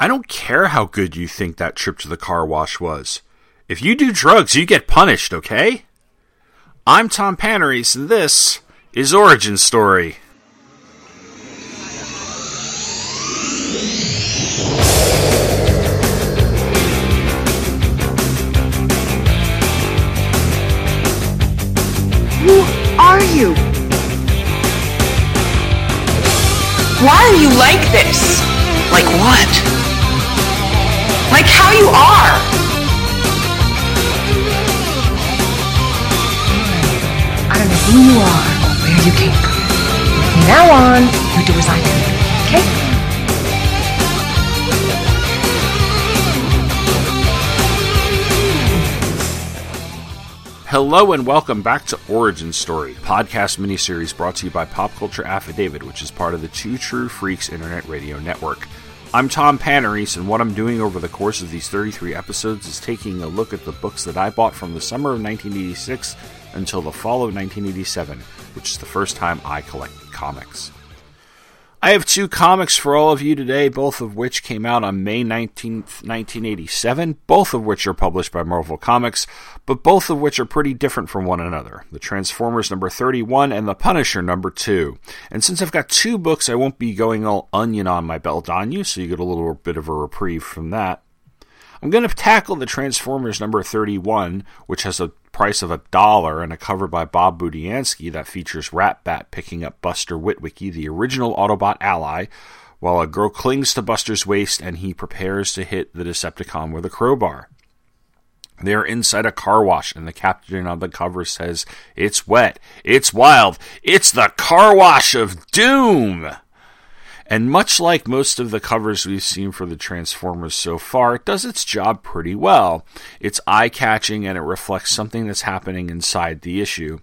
I don't care how good you think that trip to the car wash was. If you do drugs, you get punished, okay? I'm Tom Panarese, and this is Origin Story. Who are you? Why are you like this? Like what? Like how you are? I don't know who you are or where you came from. From now on, you do as I tell you, okay? Hello and welcome back to Origin Story, podcast miniseries brought to you by Pop Culture Affidavit, which is part of the Two True Freaks Internet Radio Network. I'm Tom Panarese, and what I'm doing over the course of these 33 episodes is taking a look at the books that I bought from the summer of 1986 until the fall of 1987, which is the first time I collected comics. I have two comics for all of you today, both of which came out on May 19th, 1987, both of which are published by Marvel Comics, but both of which are pretty different from one another. The Transformers number 31 and The Punisher number 2. And since I've got two books, I won't be going all onion on my belt on you, so you get a little bit of a reprieve from that. I'm going to tackle the Transformers number 31, which has a price of a dollar and a cover by Bob Budiansky that features Rat-Bat picking up Buster Witwicky, the original Autobot ally, while a girl clings to Buster's waist and he prepares to hit the Decepticon with a crowbar. They are inside a car wash, and the captain on the cover says, It's wet, it's wild, it's the car wash of doom! And much like most of the covers we've seen for the Transformers so far, it does its job pretty well. It's eye catching and it reflects something that's happening inside the issue.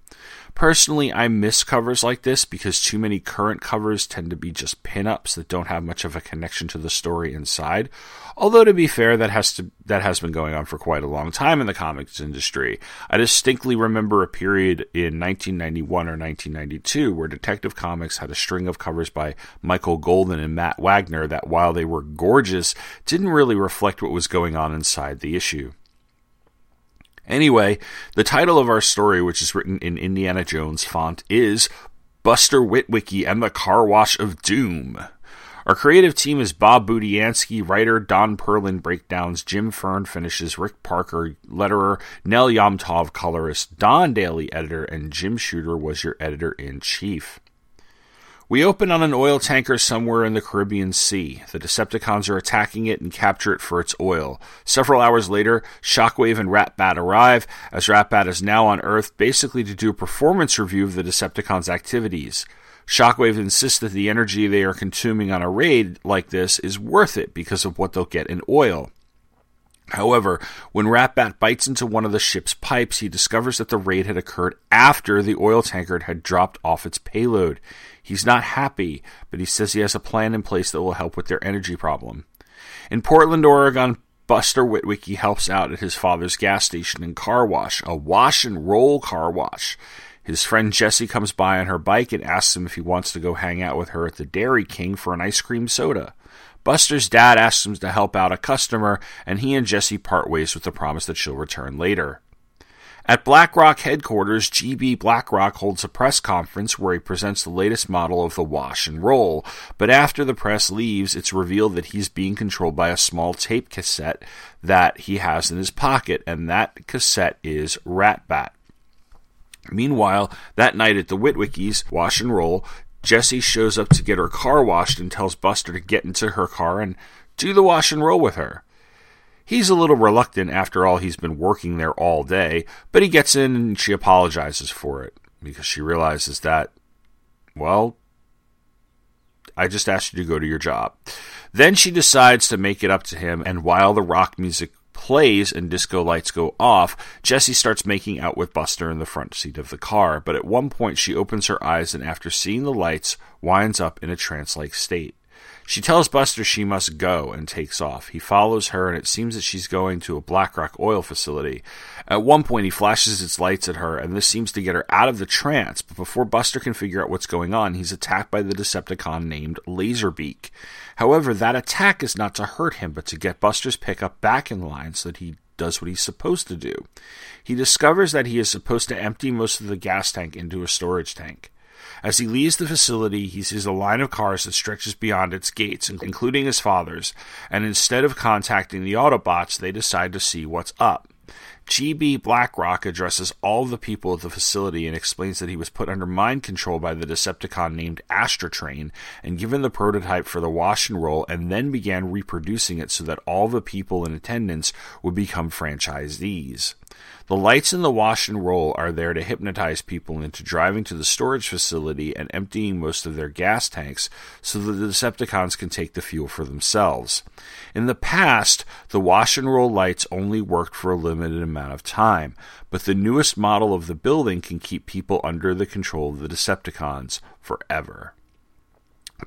Personally, I miss covers like this because too many current covers tend to be just pin-ups that don't have much of a connection to the story inside. Although to be fair, that has to that has been going on for quite a long time in the comics industry. I distinctly remember a period in 1991 or 1992 where Detective Comics had a string of covers by Michael Golden and Matt Wagner that while they were gorgeous, didn't really reflect what was going on inside the issue. Anyway, the title of our story, which is written in Indiana Jones font, is Buster Witwicky and the Car Wash of Doom. Our creative team is Bob Budiansky, writer, Don Perlin, breakdowns, Jim Fern finishes, Rick Parker, letterer, Nel Yomtov, colorist, Don Daly, editor, and Jim Shooter was your editor in chief. We open on an oil tanker somewhere in the Caribbean Sea. The Decepticons are attacking it and capture it for its oil. Several hours later, Shockwave and Rat-Bat arrive, as Rat-Bat is now on Earth basically to do a performance review of the Decepticons' activities. Shockwave insists that the energy they are consuming on a raid like this is worth it because of what they'll get in oil. However, when Rat-Bat bites into one of the ship's pipes, he discovers that the raid had occurred after the oil tanker had dropped off its payload. He's not happy, but he says he has a plan in place that will help with their energy problem. In Portland, Oregon, Buster Witwicky helps out at his father's gas station and car wash, a wash and roll car wash. His friend Jessie comes by on her bike and asks him if he wants to go hang out with her at the Dairy King for an ice cream soda. Buster's dad asks him to help out a customer, and he and Jessie part ways with the promise that she'll return later. At BlackRock headquarters, GB BlackRock holds a press conference where he presents the latest model of the wash and roll. But after the press leaves, it's revealed that he's being controlled by a small tape cassette that he has in his pocket, and that cassette is Rat-Bat. Meanwhile, that night at the Witwickies wash and roll, Jessie shows up to get her car washed and tells Buster to get into her car and do the wash and roll with her. He's a little reluctant after all he's been working there all day, but he gets in and she apologizes for it because she realizes that, well, I just asked you to go to your job. Then she decides to make it up to him, and while the rock music plays and disco lights go off, Jessie starts making out with Buster in the front seat of the car, but at one point she opens her eyes and after seeing the lights, winds up in a trance like state. She tells Buster she must go and takes off. He follows her, and it seems that she's going to a BlackRock oil facility. At one point, he flashes its lights at her, and this seems to get her out of the trance. But before Buster can figure out what's going on, he's attacked by the Decepticon named Laserbeak. However, that attack is not to hurt him, but to get Buster's pickup back in line so that he does what he's supposed to do. He discovers that he is supposed to empty most of the gas tank into a storage tank. As he leaves the facility, he sees a line of cars that stretches beyond its gates, including his father's, and instead of contacting the Autobots, they decide to see what's up. GB BlackRock addresses all the people at the facility and explains that he was put under mind control by the Decepticon named Astrotrain and given the prototype for the wash and roll and then began reproducing it so that all the people in attendance would become franchisees. The lights in the wash and roll are there to hypnotize people into driving to the storage facility and emptying most of their gas tanks so that the Decepticons can take the fuel for themselves. In the past, the wash and roll lights only worked for a limited amount of time, but the newest model of the building can keep people under the control of the Decepticons forever.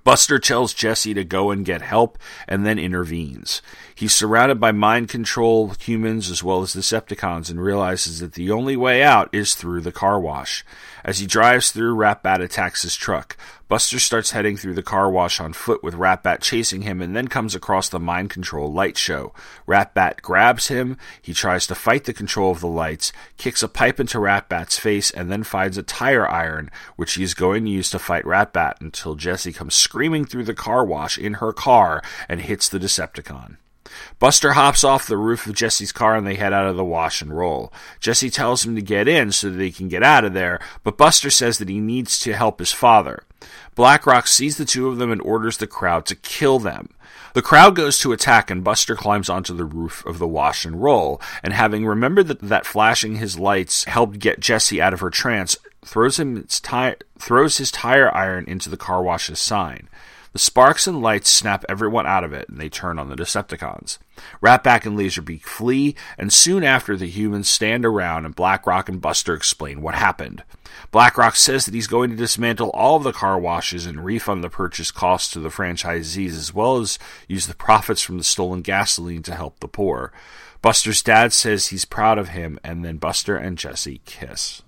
Buster tells Jesse to go and get help and then intervenes. He's surrounded by mind control humans as well as Decepticons and realizes that the only way out is through the car wash. As he drives through, Ratbat attacks his truck. Buster starts heading through the car wash on foot with Ratbat chasing him and then comes across the mind control light show. Ratbat grabs him, he tries to fight the control of the lights, kicks a pipe into Ratbat's face, and then finds a tire iron, which he is going to use to fight Ratbat until Jesse comes screaming through the car wash in her car and hits the Decepticon. Buster hops off the roof of Jesse's car and they head out of the wash and roll. Jesse tells him to get in so that they can get out of there, but Buster says that he needs to help his father. BlackRock sees the two of them and orders the crowd to kill them. The crowd goes to attack, and Buster climbs onto the roof of the wash and roll. And having remembered that, that flashing his lights helped get Jesse out of her trance, throws him its throws his tire iron into the car wash's sign. The sparks and lights snap everyone out of it, and they turn on the Decepticons. Ratbat and Laserbeak flee, and soon after, the humans stand around, and BlackRock and Buster explain what happened. BlackRock says that he's going to dismantle all of the car washes and refund the purchase costs to the franchisees, as well as use the profits from the stolen gasoline to help the poor. Buster's dad says he's proud of him, and then Buster and Jesse kiss.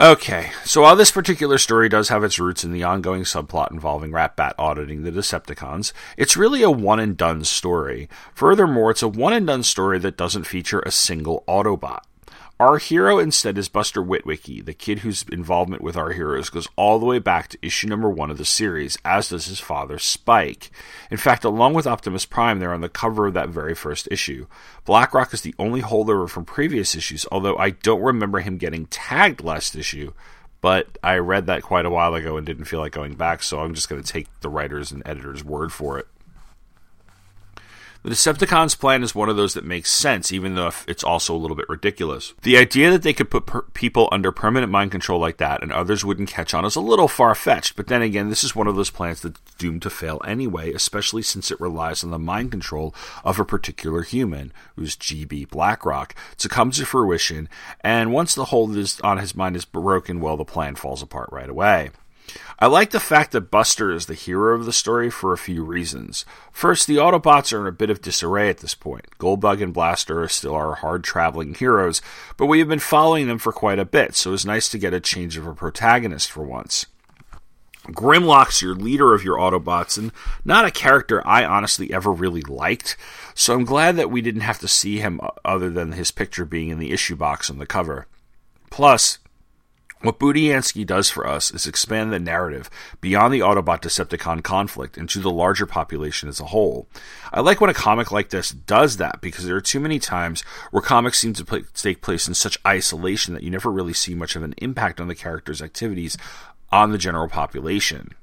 Okay, so while this particular story does have its roots in the ongoing subplot involving Ratbat auditing the Decepticons, it's really a one and done story. Furthermore, it's a one and done story that doesn't feature a single Autobot. Our hero instead is Buster Witwicky, the kid whose involvement with our heroes goes all the way back to issue number one of the series, as does his father Spike. In fact, along with Optimus Prime, they're on the cover of that very first issue. BlackRock is the only holdover from previous issues, although I don't remember him getting tagged last issue, but I read that quite a while ago and didn't feel like going back, so I'm just going to take the writer's and editor's word for it. The Decepticons' plan is one of those that makes sense, even though it's also a little bit ridiculous. The idea that they could put per- people under permanent mind control like that and others wouldn't catch on is a little far fetched, but then again, this is one of those plans that's doomed to fail anyway, especially since it relies on the mind control of a particular human, who's GB BlackRock, to come to fruition, and once the hold is on his mind is broken, well, the plan falls apart right away. I like the fact that Buster is the hero of the story for a few reasons. First, the Autobots are in a bit of disarray at this point. Goldbug and Blaster are still our hard traveling heroes, but we have been following them for quite a bit, so it's nice to get a change of a protagonist for once. Grimlock's your leader of your Autobots, and not a character I honestly ever really liked, so I'm glad that we didn't have to see him other than his picture being in the issue box on the cover. Plus, what Budiansky does for us is expand the narrative beyond the Autobot Decepticon conflict into the larger population as a whole. I like when a comic like this does that because there are too many times where comics seem to play, take place in such isolation that you never really see much of an impact on the characters' activities on the general population.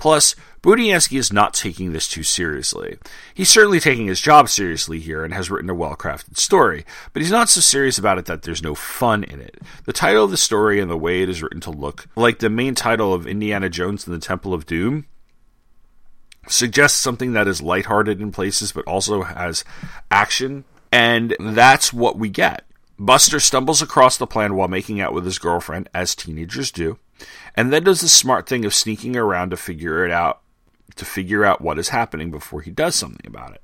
Plus, Budiansky is not taking this too seriously. He's certainly taking his job seriously here and has written a well crafted story, but he's not so serious about it that there's no fun in it. The title of the story and the way it is written to look like the main title of Indiana Jones and the Temple of Doom suggests something that is lighthearted in places but also has action, and that's what we get. Buster stumbles across the plan while making out with his girlfriend, as teenagers do. And then does the smart thing of sneaking around to figure it out to figure out what is happening before he does something about it.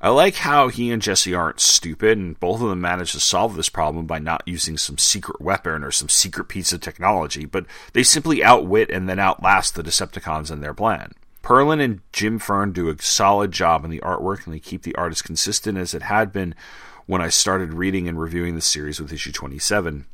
I like how he and Jesse aren't stupid, and both of them manage to solve this problem by not using some secret weapon or some secret piece of technology, but they simply outwit and then outlast the Decepticons in their plan. Perlin and Jim Fern do a solid job in the artwork, and they keep the art as consistent as it had been when I started reading and reviewing the series with issue 27.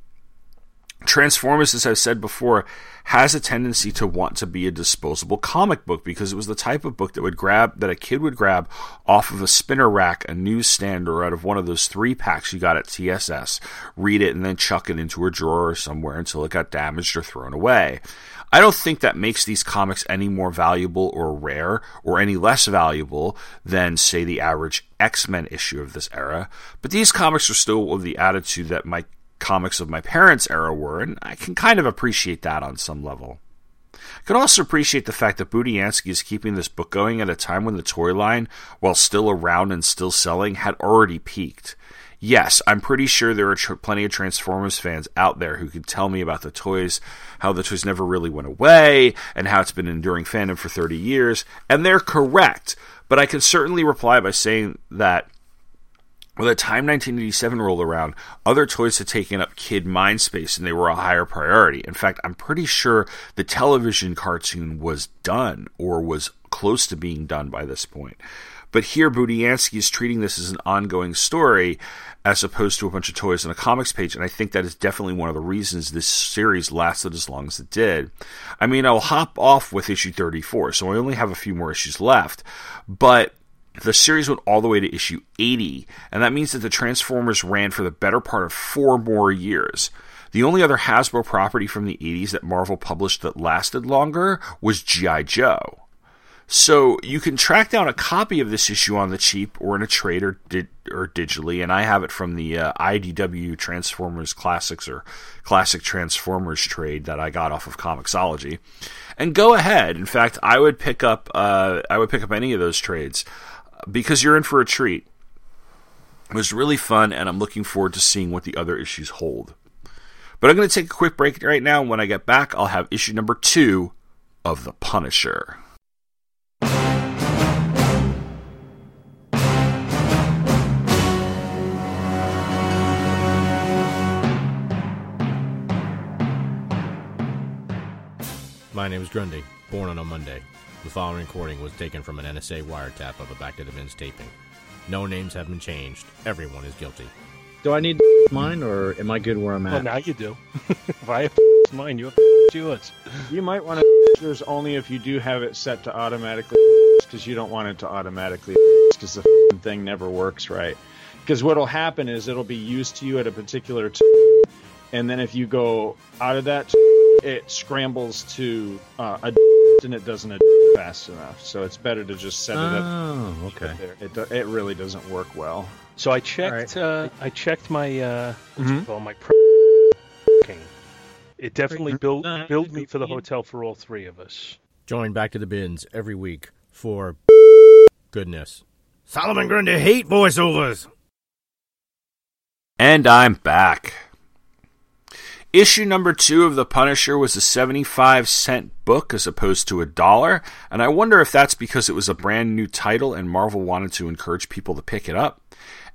Transformers, as I've said before, has a tendency to want to be a disposable comic book because it was the type of book that would grab that a kid would grab off of a spinner rack, a newsstand, or out of one of those three packs you got at TSS, read it, and then chuck it into a drawer or somewhere until it got damaged or thrown away. I don't think that makes these comics any more valuable or rare or any less valuable than, say, the average X Men issue of this era, but these comics are still of the attitude that my comics of my parents' era were, and I can kind of appreciate that on some level. I can also appreciate the fact that Budiansky is keeping this book going at a time when the toy line, while still around and still selling, had already peaked. Yes, I'm pretty sure there are tr- plenty of Transformers fans out there who could tell me about the toys, how the toys never really went away, and how it's been enduring fandom for 30 years, and they're correct. But I can certainly reply by saying that by the time 1987 rolled around, other toys had taken up kid mind space and they were a higher priority. In fact, I'm pretty sure the television cartoon was done or was close to being done by this point. But here, Budiansky is treating this as an ongoing story as opposed to a bunch of toys on a comics page, and I think that is definitely one of the reasons this series lasted as long as it did. I mean, I'll hop off with issue 34, so I only have a few more issues left, but the series went all the way to issue 80, and that means that the Transformers ran for the better part of four more years. The only other Hasbro property from the 80s that Marvel published that lasted longer was G.I. Joe. So you can track down a copy of this issue on the cheap or in a trade or, di- or digitally, and I have it from the uh, IDW Transformers Classics or Classic Transformers trade that I got off of Comixology. And go ahead. In fact, I would pick up uh, I would pick up any of those trades because you're in for a treat. It was really fun, and I'm looking forward to seeing what the other issues hold. But I'm going to take a quick break right now. When I get back, I'll have issue number two of The Punisher. My name is Grundy, born on a Monday. The following recording was taken from an NSA wiretap of a Back to the Bins taping. No names have been changed. Everyone is guilty. Do I need mine, or am I good where I'm Well, at? now you do. if I have mine, you have yours. You might want to yours only if you do have it set to automatically because you don't want it to automatically because the thing never works right. Because what'll happen is it'll be used to you at a particular t- and then if you go out of that, it scrambles to uh, a and it doesn't fast enough. So it's better to just set it up Oh, okay. there. It do- it really doesn't work well. So I checked. Uh, I checked my uh, what's Mhm. it my pro- It definitely built billed me for the hotel for all three of us. Join Back to the Bins every week for goodness. Solomon Grundy hate voiceovers. And I'm back. Issue number two of The Punisher was a 75 cent book as opposed to a dollar, and I wonder if that's because it was a brand new title and Marvel wanted to encourage people to pick it up.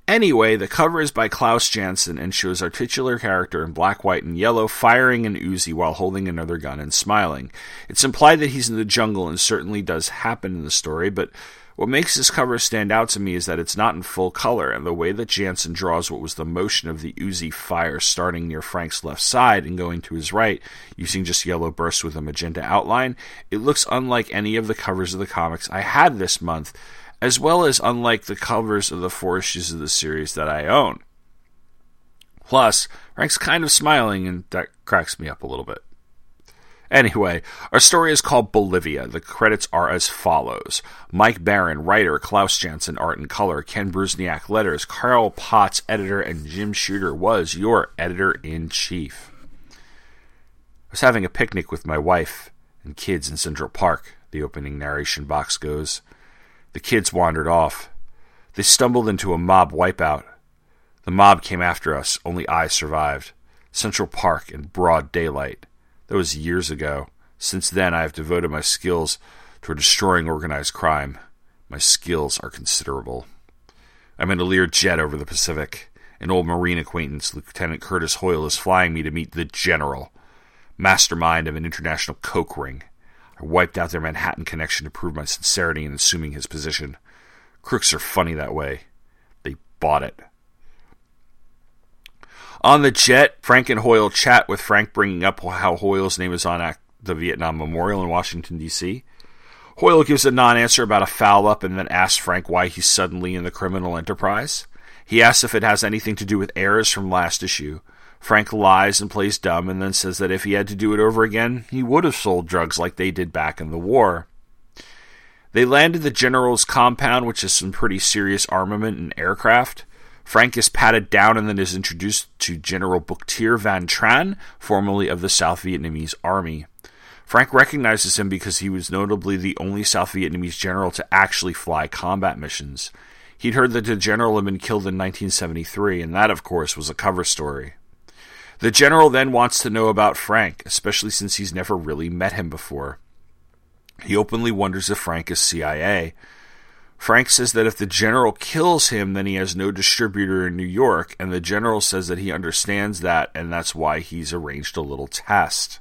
Anyway, the cover is by Klaus Janson and shows our titular character in black, white, and yellow firing an Uzi while holding another gun and smiling. It's implied that he's in the jungle and certainly does happen in the story, but what makes this cover stand out to me is that it's not in full color, and the way that Janson draws what was the motion of the Uzi fire starting near Frank's left side and going to his right, using just yellow bursts with a magenta outline, it looks unlike any of the covers of the comics I had this month, as well as unlike the covers of the four issues of the series that I own. Plus, Frank's kind of smiling, and that cracks me up a little bit. Anyway, our story is called Bolivia. The credits are as follows Mike Baron, writer, Klaus Janson, art and color, Ken Bruzenak, letters, Carl Potts, editor, and Jim Shooter was your editor in chief. I was having a picnic with my wife and kids in Central Park, the opening narration box goes. The kids wandered off. They stumbled into a mob wipeout. The mob came after us, only I survived. Central Park in broad daylight. That was years ago. Since then, I have devoted my skills toward destroying organized crime. My skills are considerable. I'm in a Lear jet over the Pacific. An old Marine acquaintance, Lieutenant Curtis Hoyle, is flying me to meet the General, mastermind of an international coke ring. I wiped out their Manhattan connection to prove my sincerity in assuming his position. Crooks are funny that way. They bought it. On the jet, Frank and Hoyle chat with Frank bringing up how Hoyle's name is on the Vietnam Memorial in Washington, D.C. Hoyle gives a non answer about a foul up and then asks Frank why he's suddenly in the criminal enterprise. He asks if it has anything to do with Ayres from last issue. Frank lies and plays dumb and then says that if he had to do it over again, he would have sold drugs like they did back in the war. They landed the general's compound, which is some pretty serious armament and aircraft. Frank is patted down and then is introduced to General Buktir Van Tran, formerly of the South Vietnamese Army. Frank recognizes him because he was notably the only South Vietnamese general to actually fly combat missions. He'd heard that the general had been killed in 1973, and that, of course, was a cover story. The general then wants to know about Frank, especially since he's never really met him before. He openly wonders if Frank is CIA, Frank says that if the general kills him, then he has no distributor in New York, and the general says that he understands that, and that's why he's arranged a little test.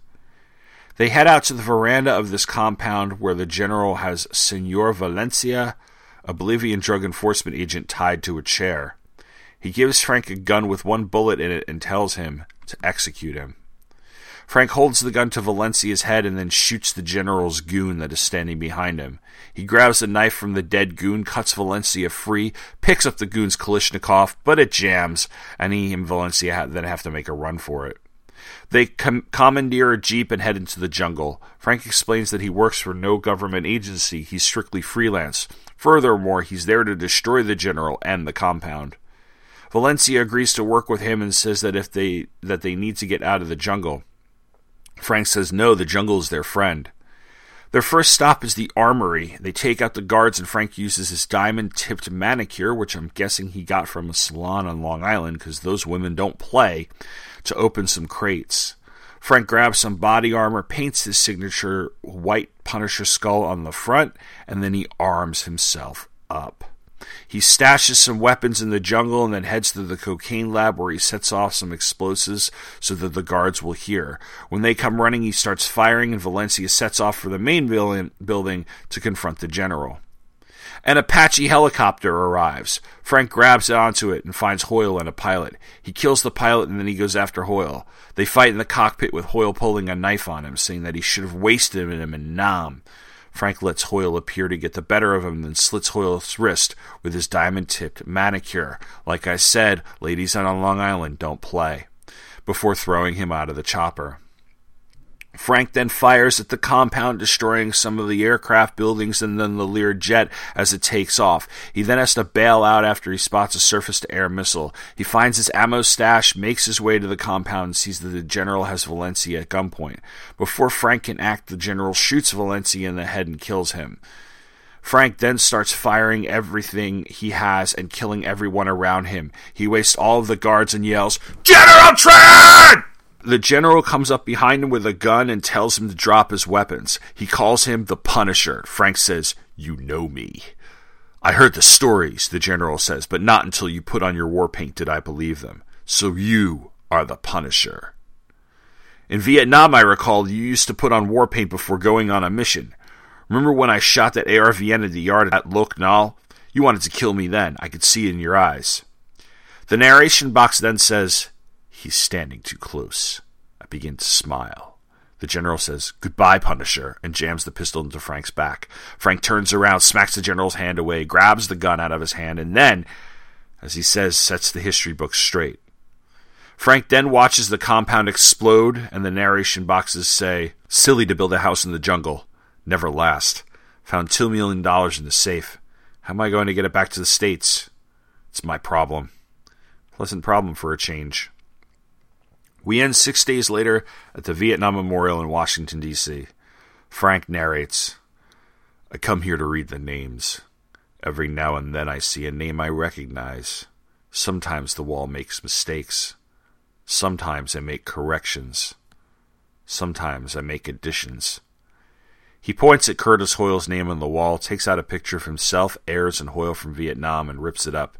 They head out to the veranda of this compound where the general has Senor Valencia, a Bolivian drug enforcement agent, tied to a chair. He gives Frank a gun with one bullet in it and tells him to execute him. Frank holds the gun to Valencia's head and then shoots the general's goon that is standing behind him. He grabs a knife from the dead goon, cuts Valencia free, picks up the goon's Kalashnikov, but it jams, and he and Valencia then have to make a run for it. They com- commandeer a jeep and head into the jungle. Frank explains that he works for no government agency, he's strictly freelance. Furthermore, he's there to destroy the general and the compound. Valencia agrees to work with him and says that if they that they need to get out of the jungle. Frank says no, the jungle is their friend. Their first stop is the armory. They take out the guards, and Frank uses his diamond tipped manicure, which I'm guessing he got from a salon on Long Island because those women don't play, to open some crates. Frank grabs some body armor, paints his signature white Punisher skull on the front, and then he arms himself up. He stashes some weapons in the jungle and then heads to the cocaine lab where he sets off some explosives so that the guards will hear. When they come running, he starts firing and Valencia sets off for the main building to confront the general. An Apache helicopter arrives. Frank grabs onto it and finds Hoyle and a pilot. He kills the pilot and then he goes after Hoyle. They fight in the cockpit with Hoyle pulling a knife on him, saying that he should have wasted him in Nam. Frank lets Hoyle appear to get the better of him, then slits Hoyle's wrist with his diamond tipped manicure. Like I said, ladies on Long Island don't play. Before throwing him out of the chopper. Frank then fires at the compound, destroying some of the aircraft buildings and then the Lear jet as it takes off. He then has to bail out after he spots a surface to air missile. He finds his ammo stash, makes his way to the compound, and sees that the general has Valencia at gunpoint. Before Frank can act, the general shoots Valencia in the head and kills him. Frank then starts firing everything he has and killing everyone around him. He wastes all of the guards and yells, General Tran! The general comes up behind him with a gun and tells him to drop his weapons. He calls him the Punisher. Frank says, You know me. I heard the stories, the general says, but not until you put on your war paint did I believe them. So you are the Punisher. In Vietnam, I recall, you used to put on war paint before going on a mission. Remember when I shot that ARVN in the yard at Loc Nol? You wanted to kill me then. I could see it in your eyes. The narration box then says, He's standing too close. I begin to smile. The general says, Goodbye, Punisher, and jams the pistol into Frank's back. Frank turns around, smacks the general's hand away, grabs the gun out of his hand, and then, as he says, sets the history books straight. Frank then watches the compound explode, and the narration boxes say, Silly to build a house in the jungle. Never last. Found $2 million in the safe. How am I going to get it back to the States? It's my problem. Pleasant problem for a change. We end six days later at the Vietnam Memorial in Washington, D.C. Frank narrates I come here to read the names. Every now and then I see a name I recognize. Sometimes the wall makes mistakes. Sometimes I make corrections. Sometimes I make additions. He points at Curtis Hoyle's name on the wall, takes out a picture of himself, Ayres, and Hoyle from Vietnam, and rips it up.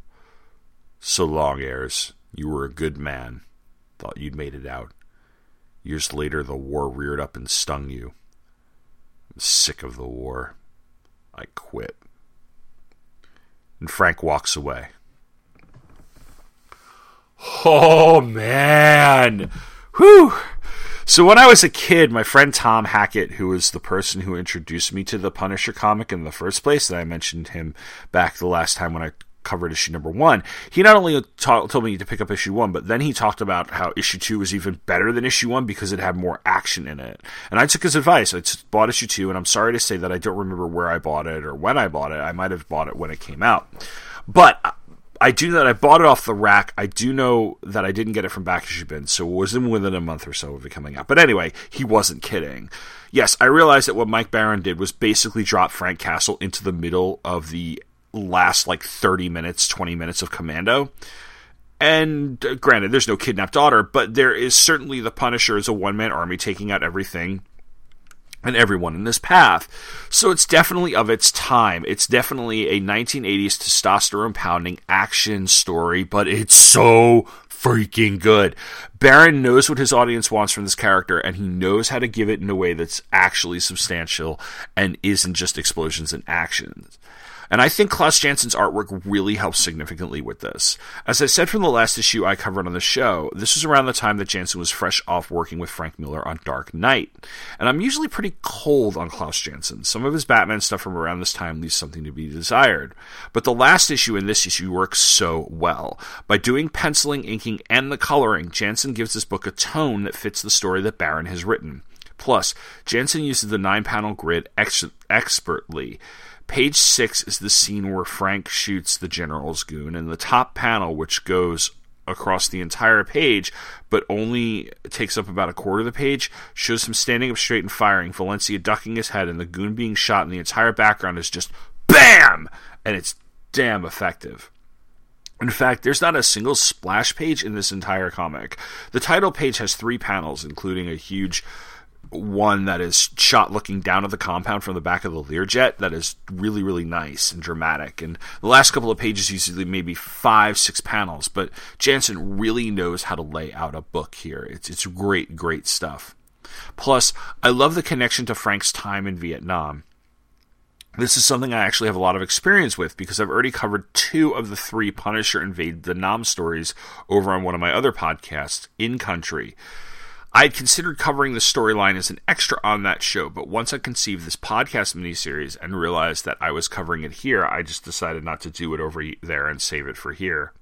So long, Ayres. You were a good man. Thought you'd made it out. Years later, the war reared up and stung you. I'm sick of the war. I quit. And Frank walks away. Oh, man. Whew. So when I was a kid, my friend Tom Hackett, who was the person who introduced me to the Punisher comic in the first place, that I mentioned him back the last time when I covered issue number one, he not only ta- told me to pick up issue one, but then he talked about how issue two was even better than issue one because it had more action in it. And I took his advice. I t- bought issue two, and I'm sorry to say that I don't remember where I bought it or when I bought it. I might have bought it when it came out. But I do know that I bought it off the rack. I do know that I didn't get it from back issue bin, so it was in within a month or so of it coming out. But anyway, he wasn't kidding. Yes, I realized that what Mike Baron did was basically drop Frank Castle into the middle of the last like 30 minutes, 20 minutes of Commando. And uh, granted, there's no kidnapped daughter, but there is certainly the Punisher as a one man army taking out everything and everyone in this path. So it's definitely of its time. It's definitely a 1980s testosterone pounding action story, but it's so freaking good. Baron knows what his audience wants from this character, and he knows how to give it in a way that's actually substantial and isn't just explosions and actions. And I think Klaus Janson's artwork really helps significantly with this. As I said from the last issue I covered on the show, this was around the time that Janson was fresh off working with Frank Miller on Dark Knight. And I'm usually pretty cold on Klaus Janson. Some of his Batman stuff from around this time leaves something to be desired. But the last issue and this issue work so well. By doing penciling, inking, and the coloring, Janson gives this book a tone that fits the story that Baron has written. Plus, Janson uses the nine panel grid ex- expertly. Page six is the scene where Frank shoots the general's goon, and the top panel, which goes across the entire page, but only takes up about a quarter of the page, shows him standing up straight and firing, Valencia ducking his head, and the goon being shot, and the entire background is just BAM! And it's damn effective. In fact, there's not a single splash page in this entire comic. The title page has three panels, including a huge one that is shot looking down at the compound from the back of the Learjet that is really, really nice and dramatic. And the last couple of pages usually maybe five, six panels, but Janson really knows how to lay out a book here. It's it's great, great stuff. Plus, I love the connection to Frank's time in Vietnam. This is something I actually have a lot of experience with because I've already covered two of the three Punisher invade the Nam stories over on one of my other podcasts, In Country. I had considered covering the storyline as an extra on that show, but once I conceived this podcast miniseries and realized that I was covering it here, I just decided not to do it over there and save it for here.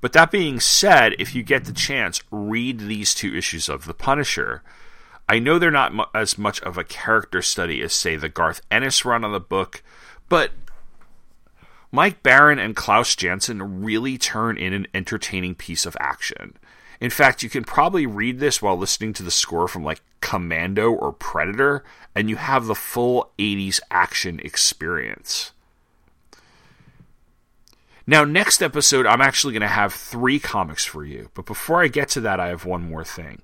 But that being said, if you get the chance, read these two issues of The Punisher. I know they're not mu- as much of a character study as, say, the Garth Ennis run on the book, but Mike Baron and Klaus Janson really turn in an entertaining piece of action. In fact, you can probably read this while listening to the score from like Commando or Predator, and you have the full 80s action experience. Now, next episode, I'm actually going to have three comics for you. But before I get to that, I have one more thing.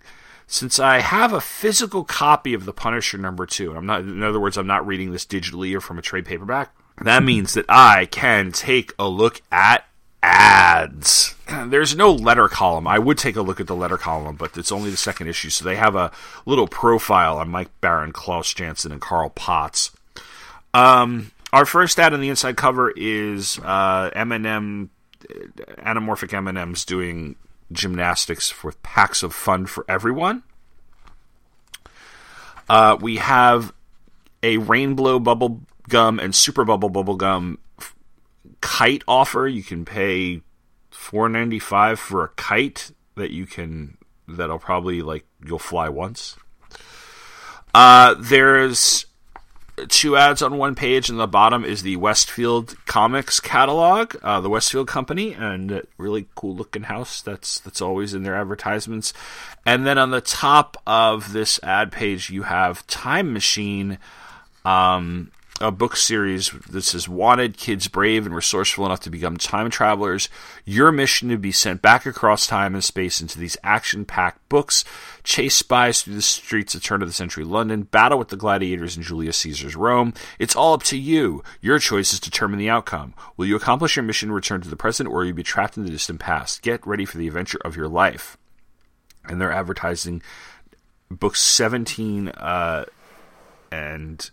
Since I have a physical copy of The Punisher number two, and I'm not, in other words, I'm not reading this digitally or from a trade paperback, that means that I can take a look at ads. There's no letter column. I would take a look at the letter column, but it's only the second issue, so they have a little profile on Mike Baron, Klaus Janson, and Carl Potts. Um, our first ad on the inside cover is uh, M&M, anamorphic M&Ms doing gymnastics with packs of fun for everyone. Uh, we have a Rainbow bubble gum and Super Bubble bubble gum kite offer. You can pay four ninety five for a kite that you can that'll probably like you'll fly once. Uh, there's two ads on one page, and the bottom is the Westfield Comics catalog, uh, the Westfield Company, and really cool looking house that's that's always in their advertisements. And then on the top of this ad page, you have Time Machine. Um, a book series that says Wanted Kids Brave and Resourceful Enough to Become Time Travelers. Your mission to be sent back across time and space into these action packed books, chase spies through the streets of turn of the century London, battle with the gladiators in Julius Caesar's Rome. It's all up to you. Your choices determine the outcome. Will you accomplish your mission, return to the present, or will you be trapped in the distant past? Get ready for the adventure of your life. And they're advertising books 17 uh, and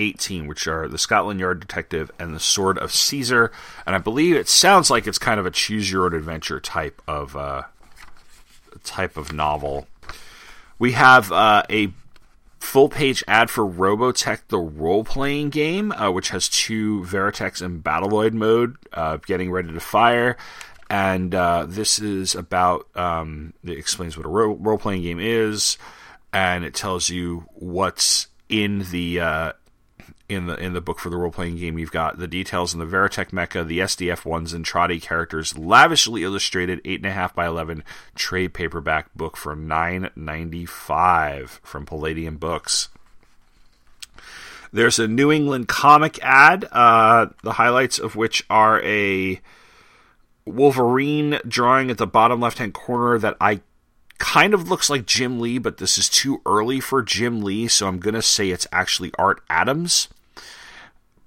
18, which are The Scotland Yard Detective and The Sword of Caesar. And I believe it sounds like it's kind of a choose your own adventure type of uh, type of novel. We have uh, a full page ad for Robotech, the role playing game, uh, which has two Veritechs and Battloid mode, uh, getting ready to fire. And uh, this is about, um, it explains what a ro- role playing game is, and it tells you what's in the uh, in the in the book for the role playing game. You've got the details in the Veritech mecha, the SDF ones, and Trotty characters, lavishly illustrated, eight and a half by eleven trade paperback book for nine ninety five from Palladium Books. There's a New England comic ad, uh, the highlights of which are a Wolverine drawing at the bottom left hand corner that I kind of looks like Jim Lee, but this is too early for Jim Lee, so I'm going to say it's actually Art Adams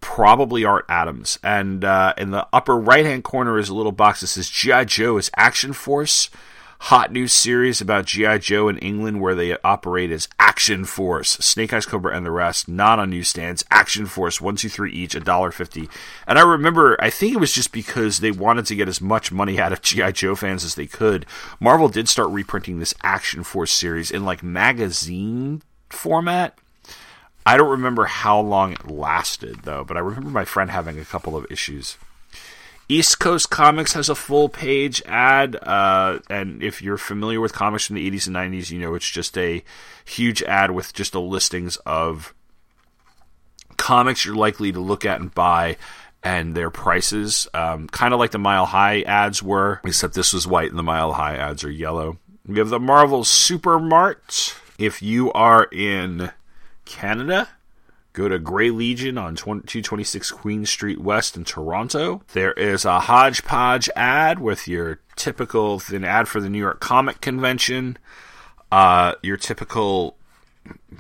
probably Art Adams. And uh, in the upper right hand corner is a little box that says G.I. Joe is Action Force. Hot new series about G.I. Joe in England where they operate as Action Force. Snake Eyes Cobra and the rest, not on newsstands. Action Force, one, two, three each, a dollar fifty. And I remember, I think it was just because they wanted to get as much money out of G.I. Joe fans as they could. Marvel did start reprinting this Action Force series in like magazine format I don't remember how long it lasted though, but I remember my friend having a couple of issues. East Coast Comics has a full page ad, uh, and if you're familiar with comics from the 80s and 90s, you know it's just a huge ad with just the listings of comics you're likely to look at and buy and their prices, um, kind of like the Mile High ads were, except this was white and the Mile High ads are yellow. We have the Marvel Super Mart. If you are in Canada. Go to Grey Region on 226 Queen Street West in Toronto. There is a hodgepodge ad with your typical an ad for the New York Comic Convention. Uh, your typical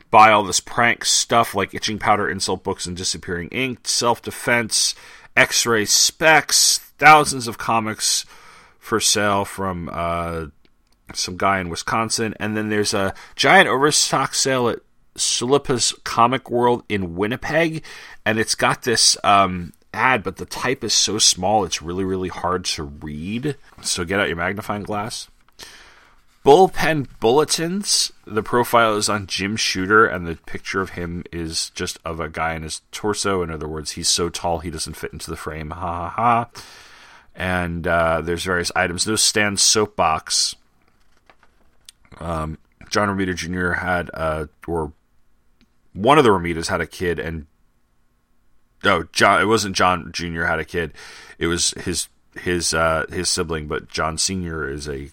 buy all this prank stuff like itching powder, insult books, and disappearing ink, self defense, X ray specs, thousands of comics for sale from uh, some guy in Wisconsin. And then there's a giant overstock sale at Sulipa's Comic World in Winnipeg, and it's got this um, ad, but the type is so small it's really, really hard to read. So get out your magnifying glass. Bullpen Bulletins. The profile is on Jim Shooter, and the picture of him is just of a guy in his torso. In other words, he's so tall he doesn't fit into the frame. Ha ha ha. And uh, there's various items. No stand soapbox. Um, John Romita Jr. had, uh, or one of the Romitas had a kid, and oh, John, it wasn't John Jr. had a kid. It was his his uh, his sibling, but John Senior is a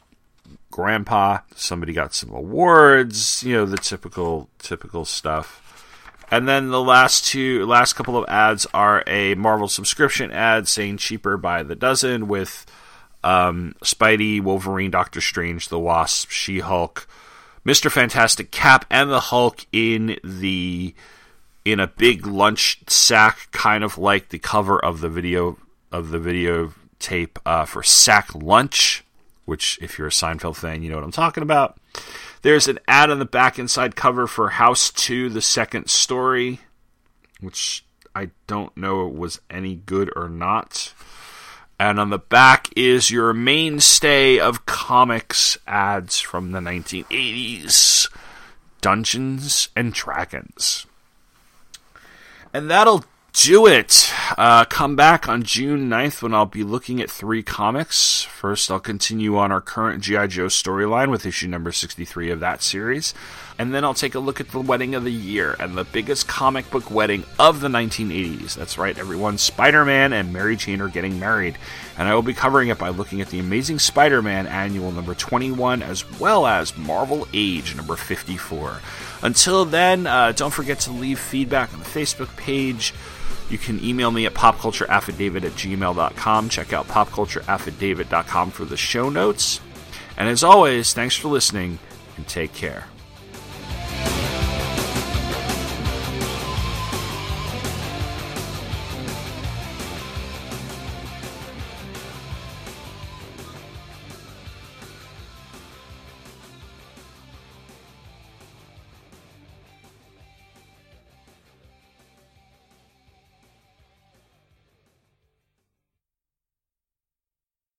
grandpa. Somebody got some awards, you know, the typical typical stuff. And then the last two last couple of ads are a Marvel subscription ad saying cheaper by the dozen with um, Spidey, Wolverine, Doctor Strange, the Wasp, She Hulk, Mr. Fantastic Cap and the Hulk in the in a big lunch sack, kind of like the cover of the video of the video tape uh, for Sack Lunch, which if you're a Seinfeld fan, you know what I'm talking about. There's an ad on the back inside cover for House 2, the second story, which I don't know it was any good or not. And on the back is your mainstay of comics ads from the 1980s Dungeons and Dragons. And that'll do it. Uh, come back on June 9th when I'll be looking at three comics. First, I'll continue on our current G.I. Joe storyline with issue number 63 of that series. And then I'll take a look at the wedding of the year and the biggest comic book wedding of the 1980s. That's right, everyone. Spider Man and Mary Jane are getting married. And I will be covering it by looking at the Amazing Spider Man annual number 21 as well as Marvel Age number 54. Until then, uh, don't forget to leave feedback on the Facebook page. You can email me at popcultureaffidavit at gmail.com. Check out popcultureaffidavit.com for the show notes. And as always, thanks for listening and take care.